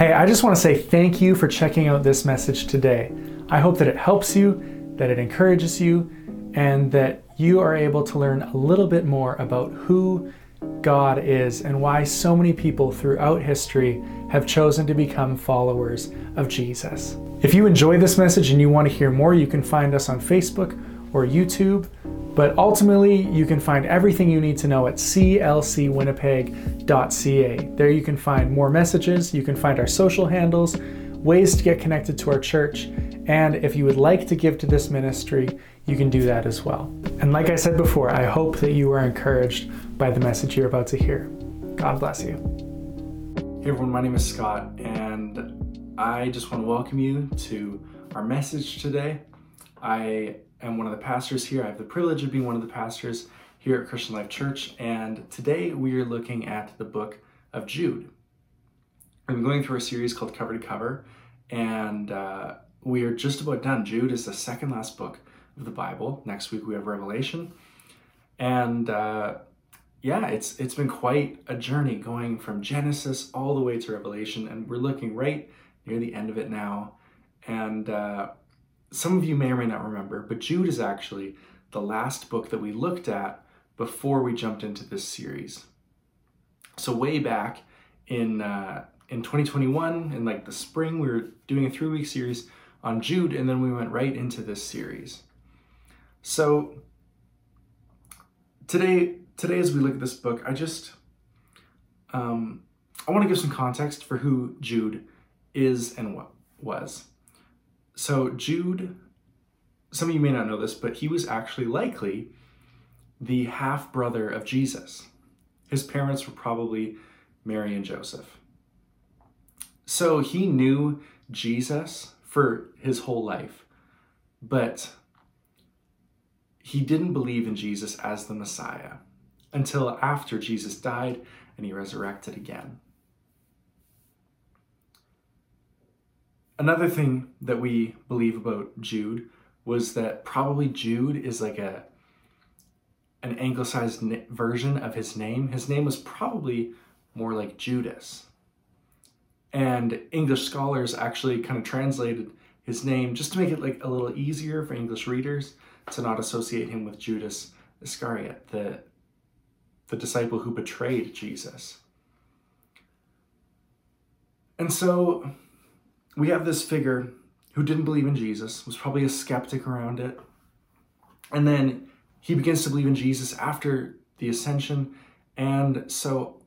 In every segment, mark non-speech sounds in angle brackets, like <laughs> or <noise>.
Hey, I just want to say thank you for checking out this message today. I hope that it helps you, that it encourages you, and that you are able to learn a little bit more about who God is and why so many people throughout history have chosen to become followers of Jesus. If you enjoy this message and you want to hear more, you can find us on Facebook or YouTube. But ultimately, you can find everything you need to know at clcwinnipeg.ca. There you can find more messages, you can find our social handles, ways to get connected to our church, and if you would like to give to this ministry, you can do that as well. And like I said before, I hope that you are encouraged by the message you're about to hear. God bless you. Hey everyone, my name is Scott, and I just want to welcome you to our message today. I am one of the pastors here. I have the privilege of being one of the pastors here at Christian Life Church, and today we are looking at the book of Jude. I'm going through a series called Cover to Cover, and uh, we are just about done. Jude is the second last book of the Bible. Next week we have Revelation, and uh, yeah, it's it's been quite a journey going from Genesis all the way to Revelation, and we're looking right near the end of it now. And uh, some of you may or may not remember, but Jude is actually the last book that we looked at before we jumped into this series. So way back in uh, in 2021, in like the spring, we were doing a three week series on Jude, and then we went right into this series. So today, today as we look at this book, I just um, I want to give some context for who Jude is and what was. So Jude, some of you may not know this, but he was actually likely the half brother of Jesus. His parents were probably Mary and Joseph. So he knew Jesus for his whole life, but he didn't believe in Jesus as the Messiah until after Jesus died and he resurrected again. Another thing that we believe about Jude was that probably Jude is like a an anglicized version of his name. His name was probably more like Judas. And English scholars actually kind of translated his name just to make it like a little easier for English readers to not associate him with Judas Iscariot, the the disciple who betrayed Jesus. And so we have this figure who didn't believe in Jesus, was probably a skeptic around it. And then he begins to believe in Jesus after the ascension. And so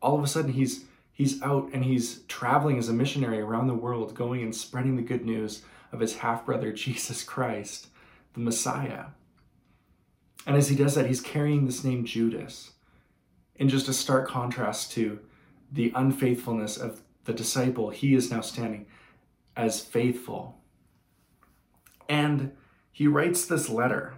all of a sudden he's he's out and he's traveling as a missionary around the world, going and spreading the good news of his half-brother <laughs> Jesus Christ, the Messiah. And as he does that, he's carrying this name Judas in just a stark contrast to the unfaithfulness of the disciple he is now standing as faithful. And he writes this letter.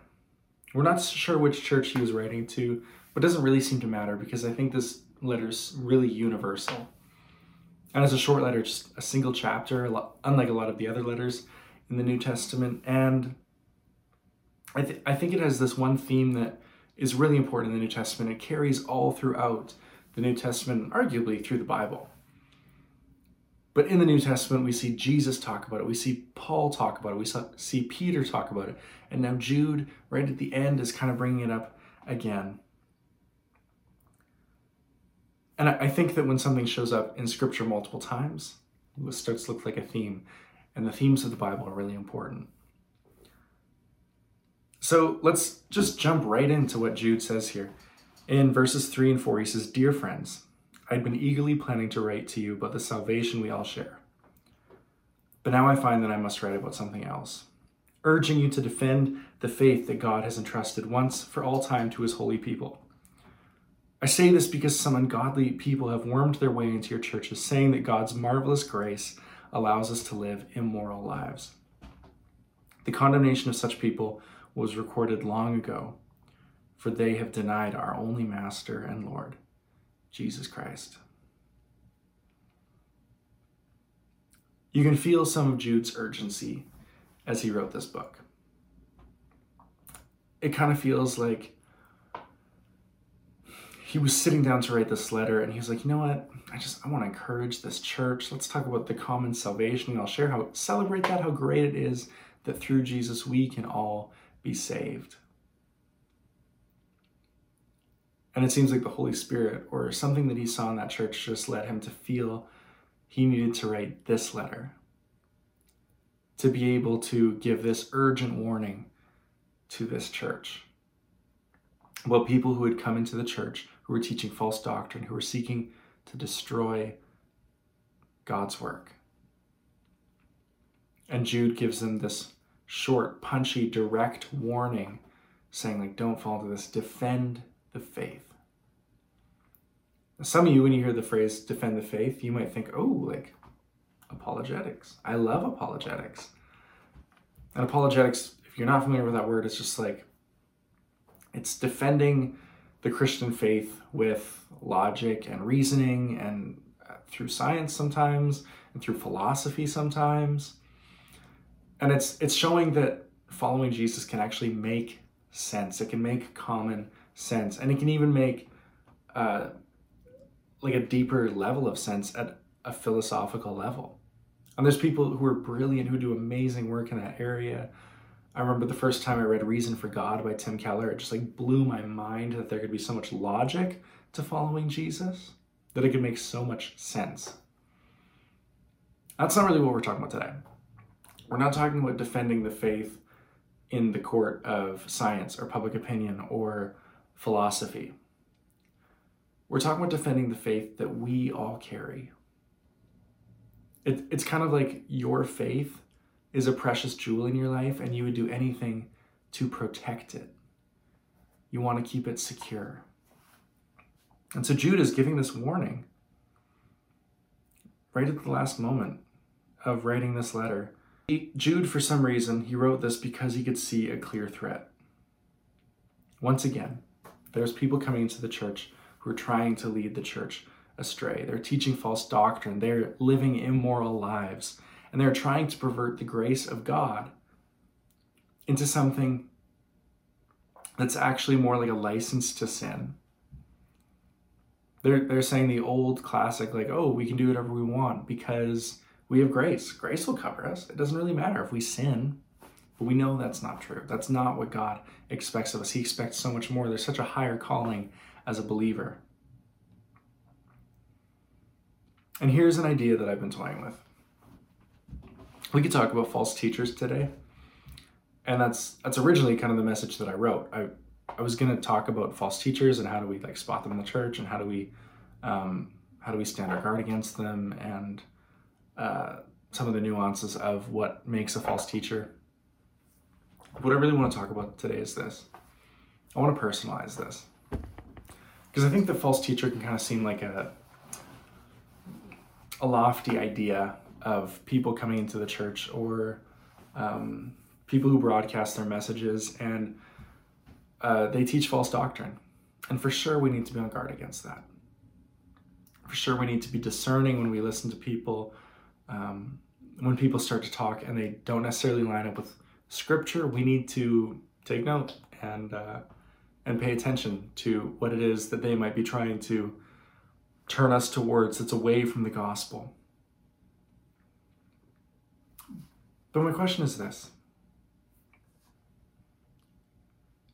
We're not sure which church he was writing to, but doesn't really seem to matter because I think this letter is really universal. And it's a short letter, just a single chapter, unlike a lot of the other letters in the New Testament. And I, th- I think it has this one theme that is really important in the New Testament. It carries all throughout the New Testament, arguably through the Bible. But in the New Testament, we see Jesus talk about it. We see Paul talk about it. We see Peter talk about it. And now Jude, right at the end, is kind of bringing it up again. And I think that when something shows up in Scripture multiple times, it starts to look like a theme. And the themes of the Bible are really important. So let's just jump right into what Jude says here. In verses 3 and 4, he says, Dear friends, I'd been eagerly planning to write to you about the salvation we all share. But now I find that I must write about something else, urging you to defend the faith that God has entrusted once for all time to his holy people. I say this because some ungodly people have wormed their way into your churches, saying that God's marvelous grace allows us to live immoral lives. The condemnation of such people was recorded long ago, for they have denied our only Master and Lord Jesus Christ. You can feel some of Jude's urgency as he wrote this book. It kind of feels like he was sitting down to write this letter and he was like, you know what? I just I want to encourage this church. Let's talk about the common salvation. And I'll share how celebrate that, how great it is that through Jesus we can all be saved. And it seems like the Holy Spirit or something that he saw in that church just led him to feel he needed to write this letter. To be able to give this urgent warning to this church about people who had come into the church who were teaching false doctrine, who were seeking to destroy God's work. And Jude gives them this short, punchy, direct warning saying, like, don't fall to this, defend the faith. Some of you, when you hear the phrase defend the faith, you might think, oh, like apologetics. I love apologetics. And apologetics, if you're not familiar with that word, it's just like it's defending the Christian faith with logic and reasoning and uh, through science sometimes and through philosophy sometimes. And it's it's showing that following Jesus can actually make sense. It can make common sense, and it can even make uh, like a deeper level of sense at a philosophical level. And there's people who are brilliant who do amazing work in that area. I remember the first time I read Reason for God by Tim Keller, it just like blew my mind that there could be so much logic to following Jesus, that it could make so much sense. That's not really what we're talking about today. We're not talking about defending the faith in the court of science or public opinion or philosophy. We're talking about defending the faith that we all carry. It, it's kind of like your faith is a precious jewel in your life and you would do anything to protect it. You want to keep it secure. And so Jude is giving this warning right at the last moment of writing this letter. Jude, for some reason, he wrote this because he could see a clear threat. Once again, there's people coming into the church who are trying to lead the church astray. They're teaching false doctrine. They're living immoral lives. And they're trying to pervert the grace of God into something that's actually more like a license to sin. They're, they're saying the old classic, like, oh, we can do whatever we want because we have grace. Grace will cover us. It doesn't really matter if we sin. But we know that's not true. That's not what God expects of us. He expects so much more. There's such a higher calling as a believer. And here's an idea that I've been toying with. We could talk about false teachers today. And that's that's originally kind of the message that I wrote. I I was going to talk about false teachers and how do we like spot them in the church and how do we um, how do we stand our guard against them and uh, some of the nuances of what makes a false teacher. What I really want to talk about today is this. I want to personalize this because I think the false teacher can kind of seem like a a lofty idea of people coming into the church or um, people who broadcast their messages and uh, they teach false doctrine. And for sure, we need to be on guard against that. For sure, we need to be discerning when we listen to people, um, when people start to talk and they don't necessarily line up with scripture. We need to take note and uh, and pay attention to what it is that they might be trying to turn us towards that's away from the gospel. But my question is this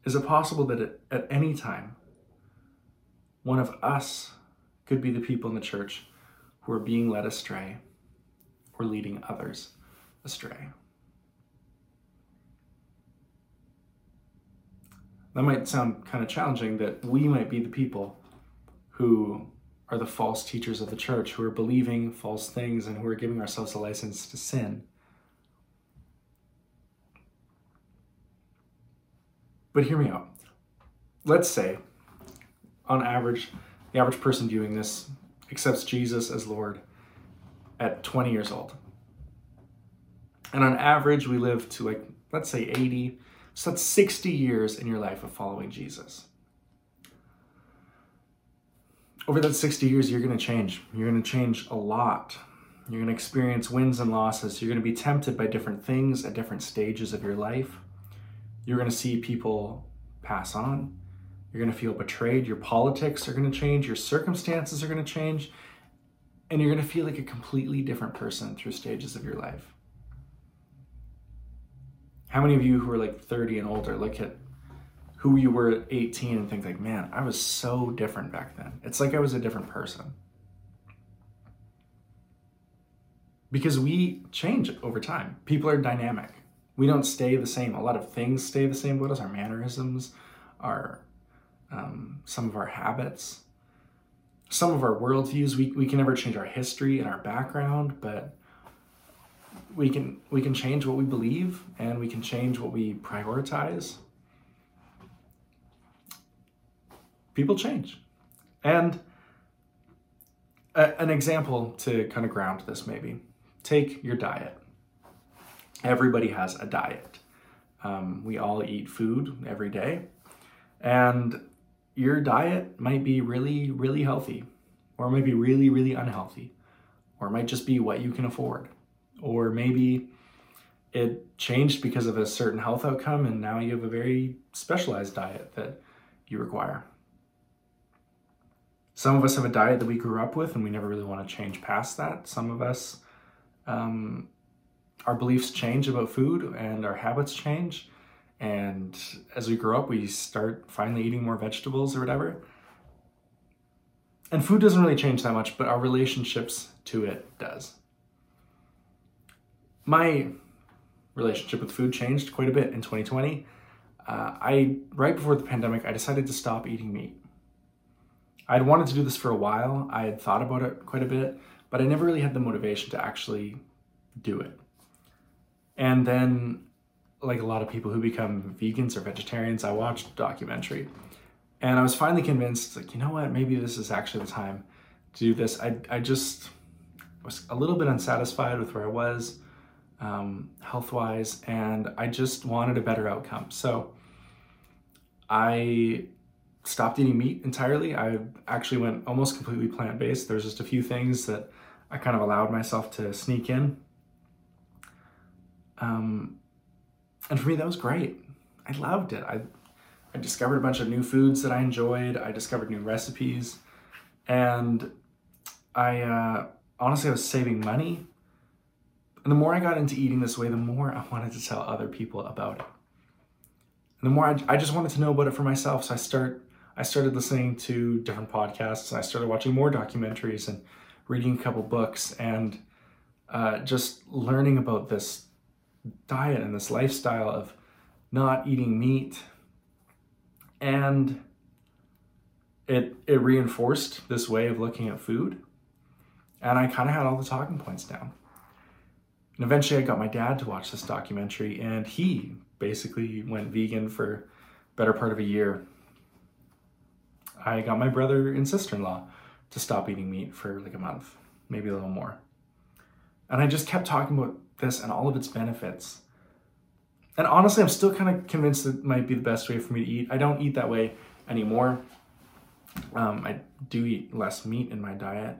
Is it possible that at any time, one of us could be the people in the church who are being led astray or leading others astray? That might sound kind of challenging that we might be the people who are the false teachers of the church, who are believing false things and who are giving ourselves a license to sin. But hear me out. Let's say, on average, the average person viewing this accepts Jesus as Lord at 20 years old. And on average, we live to like, let's say 80. So that's 60 years in your life of following Jesus. Over that 60 years, you're going to change. You're going to change a lot. You're going to experience wins and losses. You're going to be tempted by different things at different stages of your life. You're going to see people pass on. You're going to feel betrayed. Your politics are going to change. Your circumstances are going to change. And you're going to feel like a completely different person through stages of your life. How many of you who are like 30 and older look at who you were at 18 and think like, man, I was so different back then. It's like I was a different person. Because we change over time. People are dynamic. We don't stay the same. A lot of things stay the same with us, our mannerisms, our um, some of our habits, some of our worldviews. We, we can never change our history and our background, but we can we can change what we believe and we can change what we prioritize people change. And a, an example to kind of ground this maybe take your diet. Everybody has a diet. Um, we all eat food every day. And your diet might be really, really healthy, or it might be really, really unhealthy, or it might just be what you can afford. Or maybe it changed because of a certain health outcome, and now you have a very specialized diet that you require. Some of us have a diet that we grew up with and we never really want to change past that. Some of us, um, our beliefs change about food and our habits change. And as we grow up, we start finally eating more vegetables or whatever. And food doesn't really change that much, but our relationships to it does. My relationship with food changed quite a bit in 2020. Uh, I right before the pandemic, I decided to stop eating meat. I'd wanted to do this for a while. I had thought about it quite a bit, but I never really had the motivation to actually do it. And then, like a lot of people who become vegans or vegetarians, I watched a documentary and I was finally convinced, like, you know what, maybe this is actually the time to do this. I, I just was a little bit unsatisfied with where I was um, health wise, and I just wanted a better outcome. So I stopped eating meat entirely. I actually went almost completely plant based. There's just a few things that I kind of allowed myself to sneak in. Um, and for me, that was great. I loved it. I, I discovered a bunch of new foods that I enjoyed. I discovered new recipes. And I uh, honestly, I was saving money. And the more I got into eating this way, the more I wanted to tell other people about it. And the more I, I just wanted to know about it for myself. So I start I started listening to different podcasts and I started watching more documentaries and reading a couple books and uh, just learning about this diet and this lifestyle of not eating meat. And it, it reinforced this way of looking at food. And I kind of had all the talking points down. And eventually I got my dad to watch this documentary and he basically went vegan for better part of a year I got my brother and sister in law to stop eating meat for like a month, maybe a little more. And I just kept talking about this and all of its benefits. And honestly, I'm still kind of convinced that it might be the best way for me to eat. I don't eat that way anymore. Um, I do eat less meat in my diet.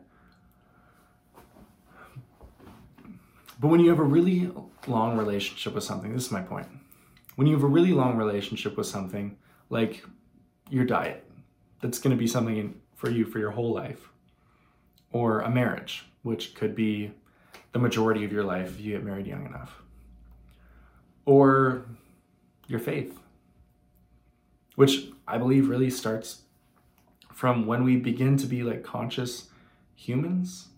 But when you have a really long relationship with something, this is my point. When you have a really long relationship with something, like your diet, that's going to be something for you for your whole life. Or a marriage, which could be the majority of your life if you get married young enough. Or your faith, which I believe really starts from when we begin to be like conscious humans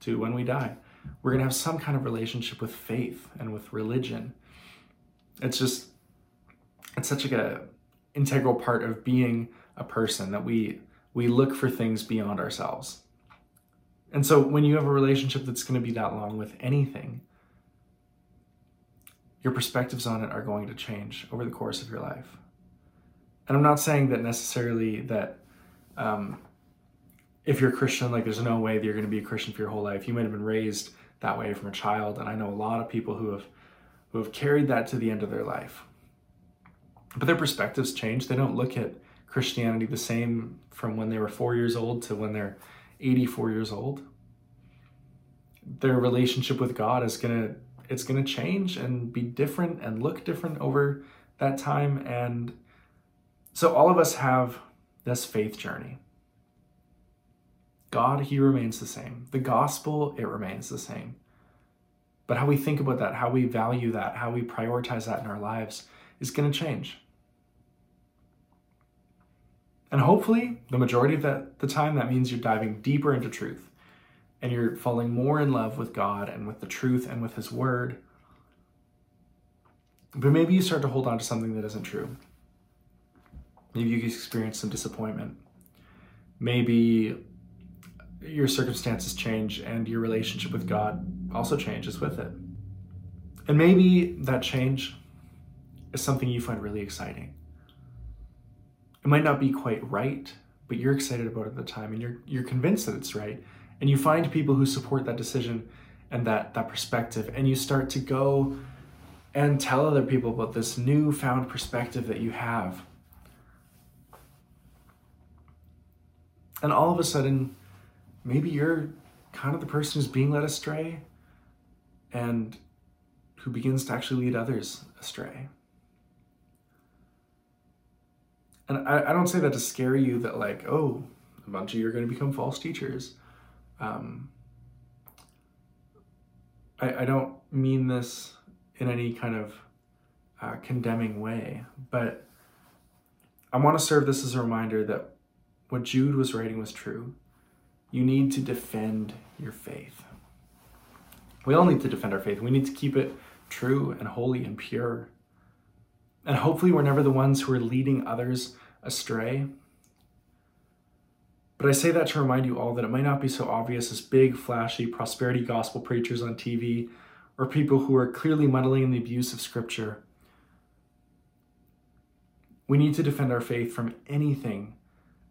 to when we die. We're going to have some kind of relationship with faith and with religion. It's just, it's such like a integral part of being a person that we we look for things beyond ourselves. And so when you have a relationship that's going to be that long with anything, your perspectives on it are going to change over the course of your life. And I'm not saying that necessarily that um, if you're a Christian, like there's no way that you're going to be a Christian for your whole life. You might have been raised that way from a child, and I know a lot of people who have who have carried that to the end of their life. But their perspectives change. They don't look at Christianity the same from when they were four years old to when they're 84 years old. Their relationship with God is gonna it's gonna change and be different and look different over that time. And so all of us have this faith journey. God, He remains the same. The gospel, it remains the same. But how we think about that, how we value that, how we prioritize that in our lives is going to change. And hopefully, the majority of that, the time, that means you're diving deeper into truth and you're falling more in love with God and with the truth and with His Word. But maybe you start to hold on to something that isn't true. Maybe you experience some disappointment. Maybe your circumstances change and your relationship with God also changes with it. And maybe that change is something you find really exciting. It might not be quite right, but you're excited about it at the time and you're you're convinced that it's right. And you find people who support that decision and that that perspective and you start to go and tell other people about this newfound perspective that you have. And all of a sudden, maybe you're kind of the person who's being led astray and who begins to actually lead others astray. And I, I don't say that to scare you that, like, oh, a bunch of you are going to become false teachers. Um, I, I don't mean this in any kind of uh, condemning way, but I want to serve this as a reminder that what Jude was writing was true. You need to defend your faith. We all need to defend our faith. We need to keep it true and holy and pure. And hopefully, we're never the ones who are leading others astray. But I say that to remind you all that it might not be so obvious as big, flashy prosperity gospel preachers on TV or people who are clearly muddling in the abuse of Scripture. We need to defend our faith from anything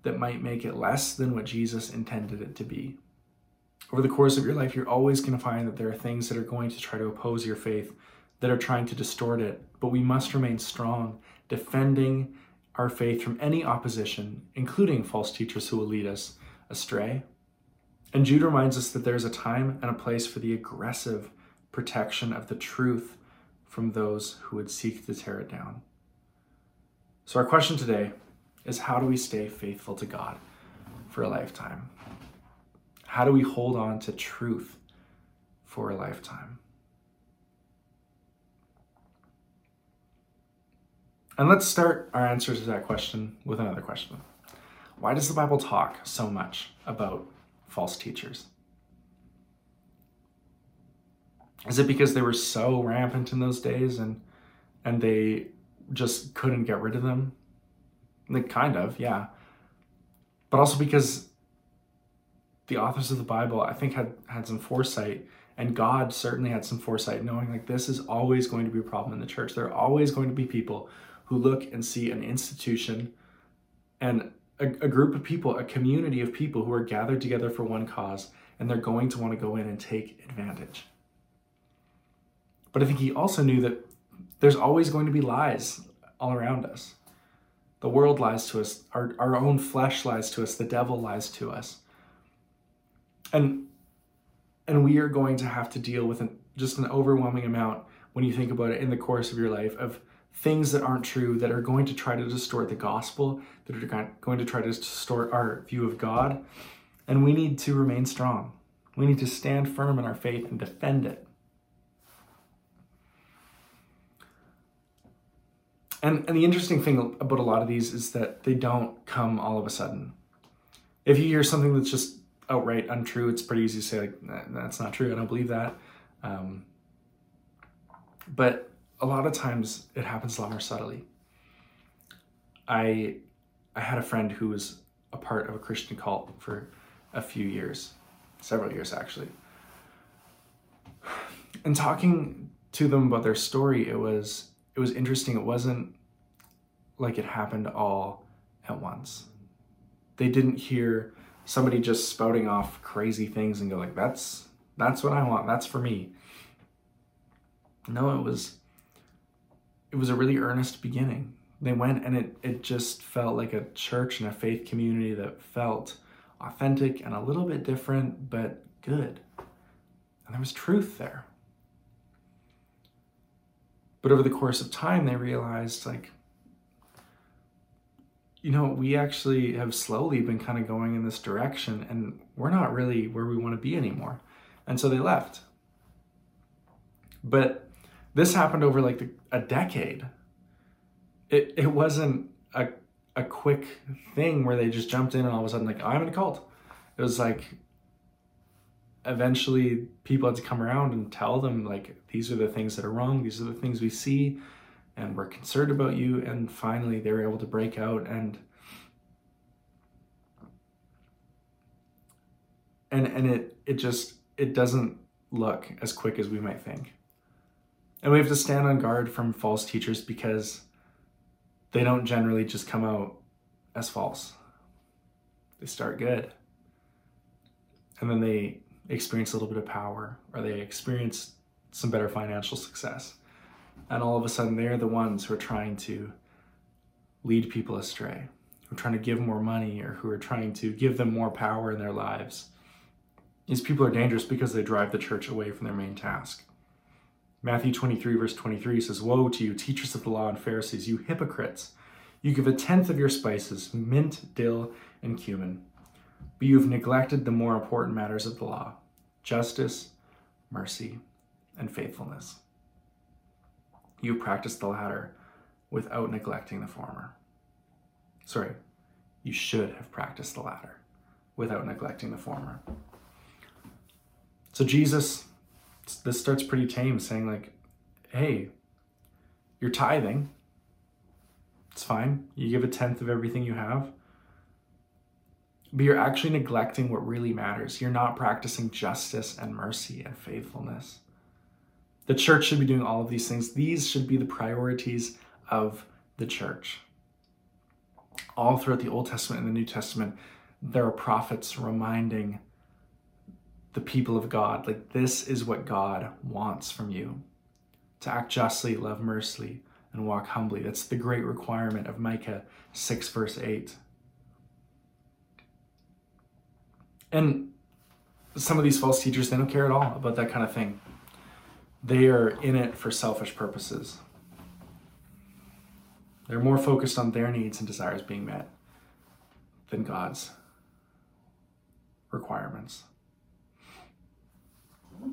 that might make it less than what Jesus intended it to be. Over the course of your life, you're always going to find that there are things that are going to try to oppose your faith, that are trying to distort it, but we must remain strong, defending our faith from any opposition, including false teachers who will lead us astray. And Jude reminds us that there's a time and a place for the aggressive protection of the truth from those who would seek to tear it down. So, our question today is how do we stay faithful to God for a lifetime? How do we hold on to truth for a lifetime? And let's start our answers to that question with another question. Why does the Bible talk so much about false teachers? Is it because they were so rampant in those days and and they just couldn't get rid of them? Like, kind of, yeah. But also because the authors of the Bible, I think, had had some foresight, and God certainly had some foresight, knowing like this is always going to be a problem in the church. There are always going to be people who look and see an institution and a, a group of people, a community of people who are gathered together for one cause, and they're going to want to go in and take advantage. But I think he also knew that there's always going to be lies all around us. The world lies to us, our, our own flesh lies to us, the devil lies to us. And and we are going to have to deal with an, just an overwhelming amount when you think about it in the course of your life of things that aren't true that are going to try to distort the gospel, that are going to try to distort our view of God. And we need to remain strong. We need to stand firm in our faith and defend it. And, and the interesting thing about a lot of these is that they don't come all of a sudden. If you hear something that's just outright untrue, it's pretty easy to say, like, that's not true. I don't believe that. Um, but a lot of times it happens a lot more subtly. I I had a friend who was a part of a Christian cult for a few years, several years actually. And talking to them about their story, it was it was interesting. It wasn't like it happened all at once. They didn't hear somebody just spouting off crazy things and go like that's that's what I want. That's for me. No, it was it was a really earnest beginning. They went and it, it just felt like a church and a faith community that felt authentic and a little bit different, but good. And there was truth there. But over the course of time, they realized like, you know, we actually have slowly been kind of going in this direction and we're not really where we want to be anymore. And so they left. But this happened over like the, a decade. It, it wasn't a, a quick thing where they just jumped in and all of a sudden, like, I'm in a cult. It was like eventually people had to come around and tell them, like, these are the things that are wrong, these are the things we see and we're concerned about you. And finally they were able to break out and and and it it just it doesn't look as quick as we might think. And we have to stand on guard from false teachers because they don't generally just come out as false. They start good. And then they experience a little bit of power or they experience some better financial success and all of a sudden they're the ones who are trying to lead people astray, who are trying to give more money or who are trying to give them more power in their lives. These people are dangerous because they drive the church away from their main task. Matthew 23, verse 23 says, Woe to you, teachers of the law and Pharisees, you hypocrites! You give a tenth of your spices, mint, dill, and cumin, but you have neglected the more important matters of the law justice, mercy, and faithfulness you practice the latter without neglecting the former. Sorry, you should have practiced the latter without neglecting the former. So Jesus, this starts pretty tame, saying, like, hey, you're tithing. It's fine. You give a tenth of everything you have. But you're actually neglecting what really matters. You're not practicing justice and mercy and faithfulness. The church should be doing all of these things. These should be the priorities of the church. All throughout the Old Testament and the New Testament, there are prophets reminding the people of God, like, this is what God wants from you to act justly, love mercy, and walk humbly. That's the great requirement of Micah 6, verse 8. And some of these false teachers, they don't care at all about that kind of thing. They are in it for selfish purposes. They're more focused on their needs and desires being met than God's requirements.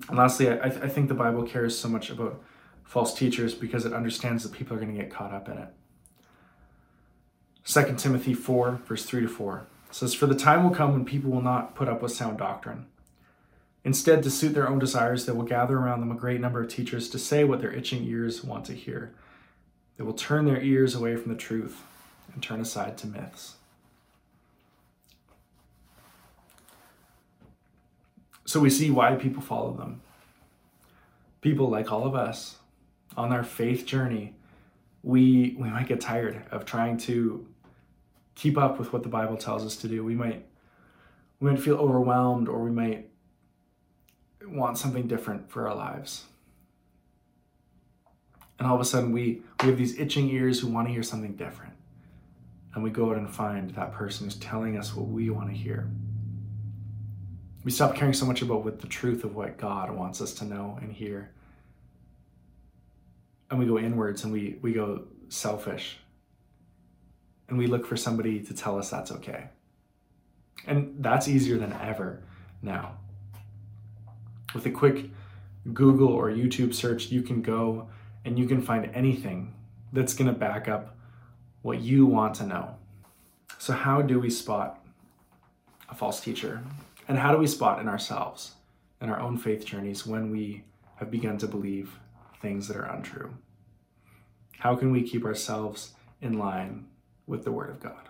And lastly, I, I think the Bible cares so much about false teachers because it understands that people are going to get caught up in it. 2 Timothy 4, verse 3 to 4 says, For the time will come when people will not put up with sound doctrine Instead, to suit their own desires, they will gather around them a great number of teachers to say what their itching ears want to hear. They will turn their ears away from the truth and turn aside to myths. So we see why people follow them. People like all of us on our faith journey, we we might get tired of trying to keep up with what the Bible tells us to do. We might we might feel overwhelmed or we might want something different for our lives. And all of a sudden, we, we have these itching ears who want to hear something different. And we go out and find that person who's telling us what we want to hear. We stop caring so much about what the truth of what God wants us to know and hear. And we go inwards and we, we go selfish. And we look for somebody to tell us that's okay. And that's easier than ever now. With a quick Google or YouTube search, you can go and you can find anything that's going to back up what you want to know. So, how do we spot a false teacher? And how do we spot in ourselves, in our own faith journeys, when we have begun to believe things that are untrue? How can we keep ourselves in line with the Word of God?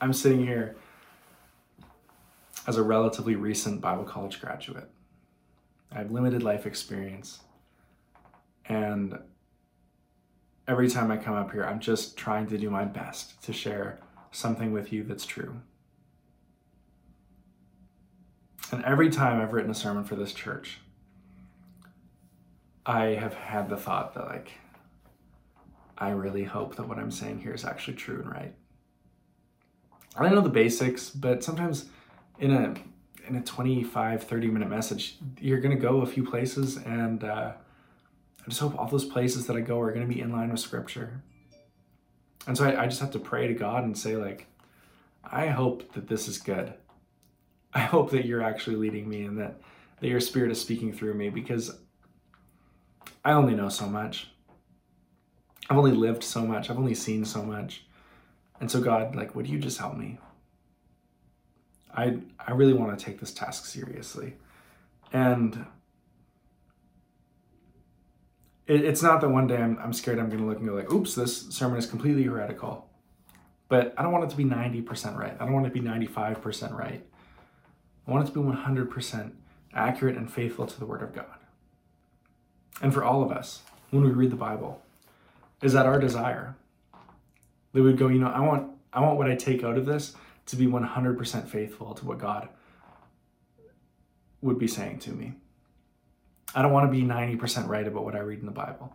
I'm sitting here as a relatively recent Bible college graduate. I have limited life experience. And every time I come up here, I'm just trying to do my best to share something with you that's true. And every time I've written a sermon for this church, I have had the thought that, like, I really hope that what I'm saying here is actually true and right. I know the basics, but sometimes in a in a 25 30 minute message you're going to go a few places and uh, I just hope all those places that I go are going to be in line with Scripture. And so I, I just have to pray to God and say, like, I hope that this is good. I hope that you're actually leading me and that, that your spirit is speaking through me because I only know so much. I've only lived so much. I've only seen so much. And so God, like, would you just help me? I I really want to take this task seriously. And it, it's not that one day I'm, I'm scared I'm going to look and go like, oops, this sermon is completely heretical. But I don't want it to be 90% right. I don't want it to be 95% right. I want it to be 100% accurate and faithful to the Word of God. And for all of us, when we read the Bible, is that our desire? We would go, you know, I want I want what I take out of this to be 100% faithful to what God would be saying to me. I don't want to be 90% right about what I read in the Bible.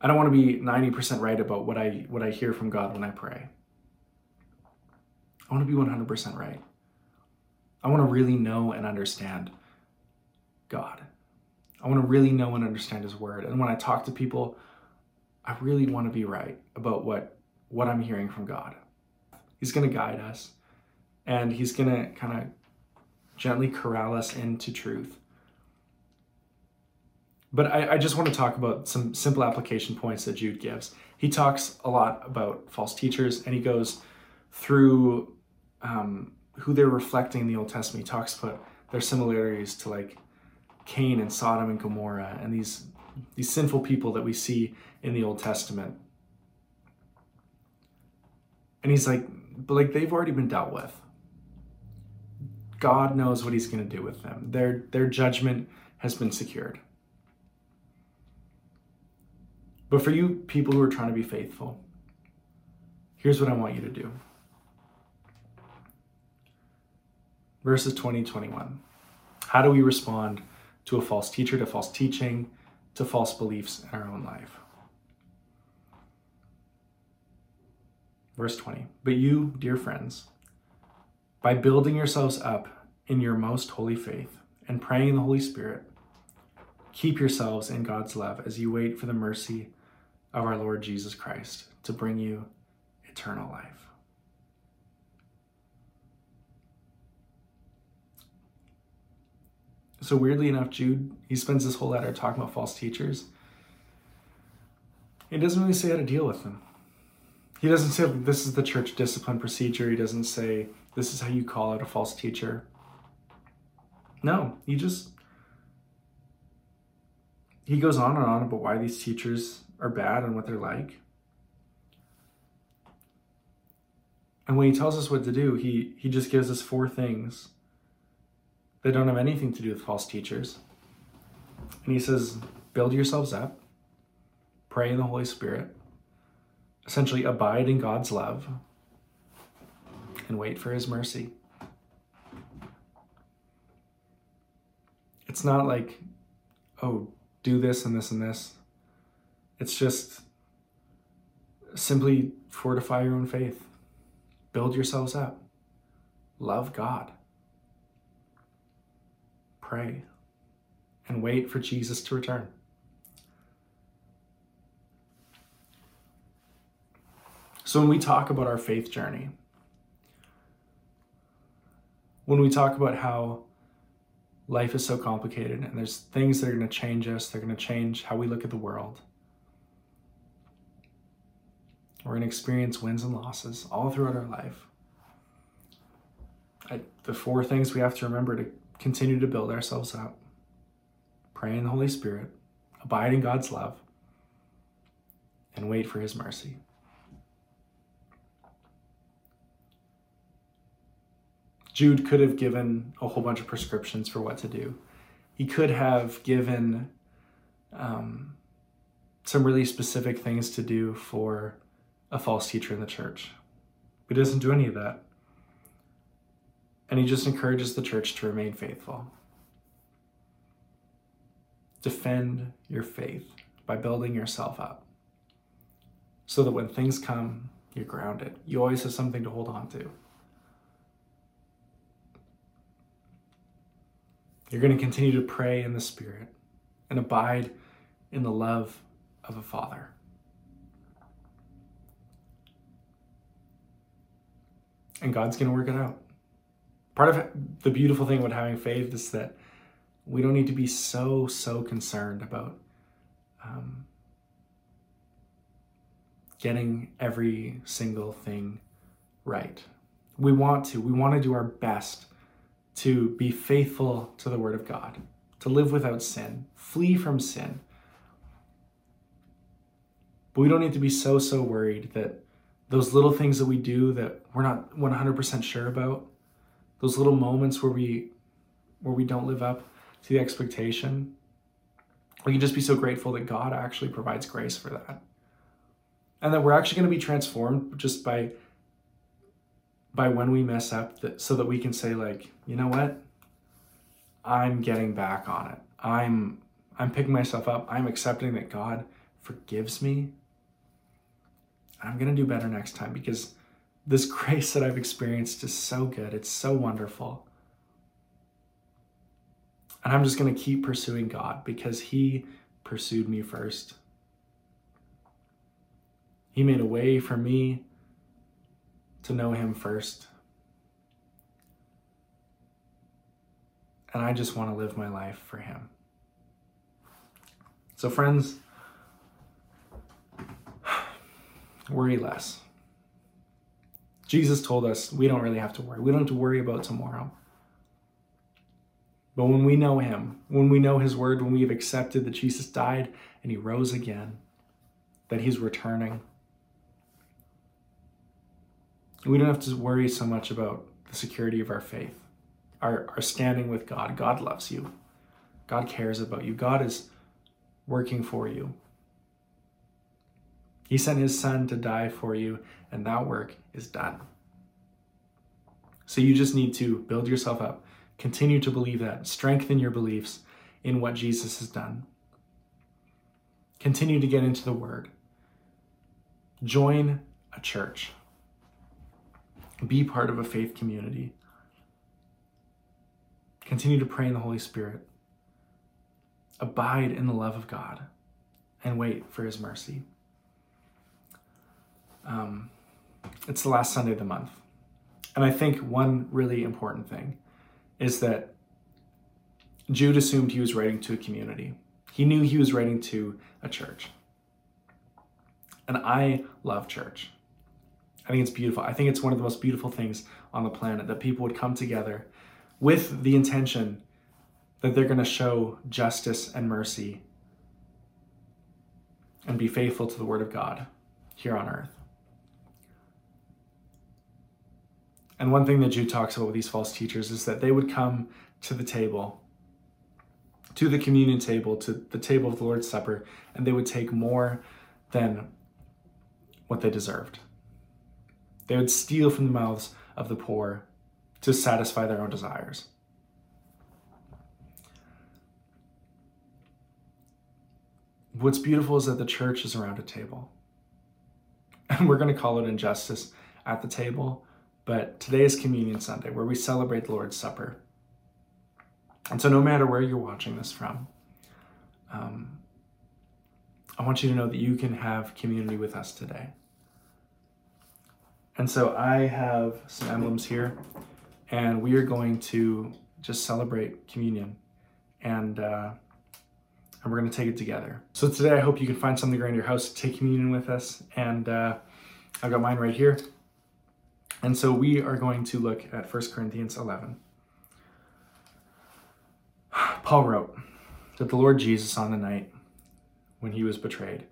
I don't want to be 90% right about what I what I hear from God when I pray. I want to be 100% right. I want to really know and understand God. I want to really know and understand his word. And when I talk to people, I really want to be right about what what I'm hearing from God. He's going to guide us and he's going to kind of gently corral us into truth. But I, I, just want to talk about some simple application points that Jude gives. He talks a lot about false teachers and he goes through um, who they're reflecting in the Old Testament. He talks about their similarities to like Cain and Sodom and Gomorrah and these, these sinful people that we see in the Old Testament. And he's like, but like they've already been dealt with. God knows what he's going to do with them. Their their judgment has been secured. But for you people who are trying to be faithful, here's what I want you to do. Verses 20, 21. How do we respond to a false teacher, to false teaching, to false beliefs in our own life? Verse 20. But you, dear friends, by building yourselves up in your most holy faith and praying in the Holy Spirit, keep yourselves in God's love as you wait for the mercy of our Lord Jesus Christ to bring you eternal life. So, weirdly enough, Jude, he spends this whole letter talking about false teachers. He doesn't really say how to deal with them. He doesn't say this is the church discipline procedure. He doesn't say this is how you call out a false teacher. No, he just he goes on and on about why these teachers are bad and what they're like. And when he tells us what to do, he he just gives us four things that don't have anything to do with false teachers. And he says, build yourselves up, pray in the Holy Spirit, essentially abide in God's love and wait for his mercy. It's not like, oh, do this and this and this. It's just simply fortify your own faith, build yourselves up, love God, pray, and wait for Jesus to return. So, when we talk about our faith journey, when we talk about how life is so complicated and there's things that are going to change us, they're going to change how we look at the world. We're going to experience wins and losses all throughout our life. I, the four things we have to remember to continue to build ourselves up pray in the Holy Spirit, abide in God's love, and wait for His mercy. Jude could have given a whole bunch of prescriptions for what to do. He could have given um, some really specific things to do for a false teacher in the church. But he doesn't do any of that. And he just encourages the church to remain faithful. Defend your faith by building yourself up so that when things come, you're grounded. You always have something to hold on to. You're going to continue to pray in the Spirit and abide in the love of a father. And God's going to work it out. Part of the beautiful thing about having faith is that we don't need to be so, so concerned about um, getting every single thing right. We want to. We want to do our best to be faithful to the Word of God, to live without sin, flee from sin. But we don't need to be so, so worried that those little things that we do that we're not 100% sure about, those little moments where we where we don't live up to the expectation, we can just be so grateful that God actually provides grace for that. And that we're actually going to be transformed just by by when we mess up that so that we can say like you know what? I'm getting back on it. I'm i'm picking myself up. I'm accepting that god forgives me. I'm going to do better next time because this <laughs> grace that i've experienced is so good. It's so wonderful. And i'm just going to keep pursuing god because he pursued me first. He made a way for me to know Him first. And I just want to live my life for Him. So, friends, <sighs> worry less. Jesus told us we don't really have to worry. We don't have to worry about tomorrow. But when we know Him, when we know His Word, when we have accepted that Jesus died and He rose again, that He's returning, we don't have to worry so much about the security of our faith, our, our standing with God. God loves you, God cares about you, God is working for you. He sent his son to die for you, and that work is done. So you just need to build yourself up, continue to believe that, strengthen your beliefs in what Jesus has done. Continue to get into the word. Join a church be part of a faith community. Continue to pray in the Holy Spirit. Abide in the love of God and wait for His mercy. Um, it's the last Sunday of the month. And I think one really important thing is that Jude assumed he was writing to a community. He knew he was writing to a church. And I love church. I think it's beautiful. I think it's one of the most beautiful things on the planet that people would come together with the intention that they're going to show justice and mercy and be faithful to the Word of God here on earth. And one thing that Jude talks about with these false teachers is that they would come to the table, to the communion table, to the table of the Lord's Supper, and they would take more than what they deserved. They would steal from the mouths of the poor to satisfy their own desires. What's beautiful is that the church is around a table. <laughs> And we're going to call it injustice at the table, but today is Communion Sunday where we celebrate the Lord's Supper. And so, no matter where you're watching this from, um, I want you to know that you can have community with us today. And so I have some emblems here, and we are going to just celebrate communion, and uh, and we're going to take it together. So today, I hope you can find something around your house to take communion with us, and uh, I've got mine right here. And so we are going to look at 1 Corinthians 11. <sighs> Paul wrote that the Lord Jesus, on the night when he was betrayed,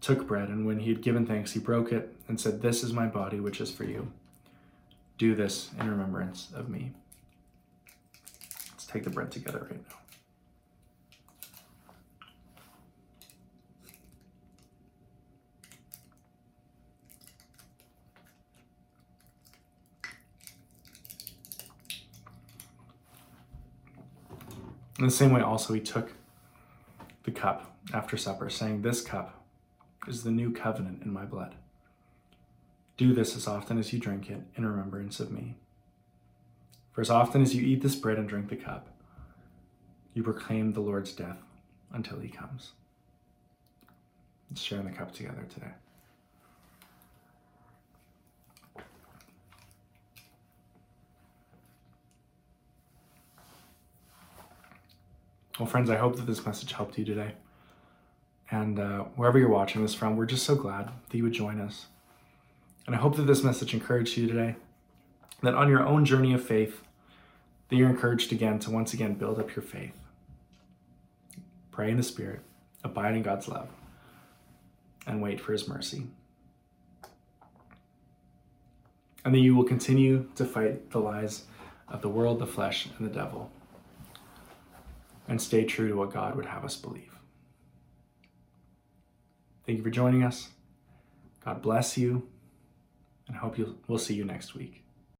took bread, and when he had given thanks, he broke it and said, This is my body, which is for you. Do this in remembrance of me. Let's take the bread together right now. In the same way, also, he took the cup after supper, saying, This cup is the new covenant in my blood. Do this as often as you drink it in remembrance of me. For as often as you eat this bread and drink the cup, you proclaim the Lord's death until he comes. Let's share in the cup together today. Well, friends, I hope that this message helped you today. And uh, wherever you're watching this from, we're just so glad that you would join us. And I hope that this message encouraged you today, that on your own journey of faith, that you're encouraged again to once again build up your faith. Pray in the Spirit, abide in God's love, and wait for His mercy. And that you will continue to fight the lies of the world, the flesh, and the devil and stay true to what God would have us believe. Thank you for joining us. God bless you, and I hope you'll, we'll see you next week.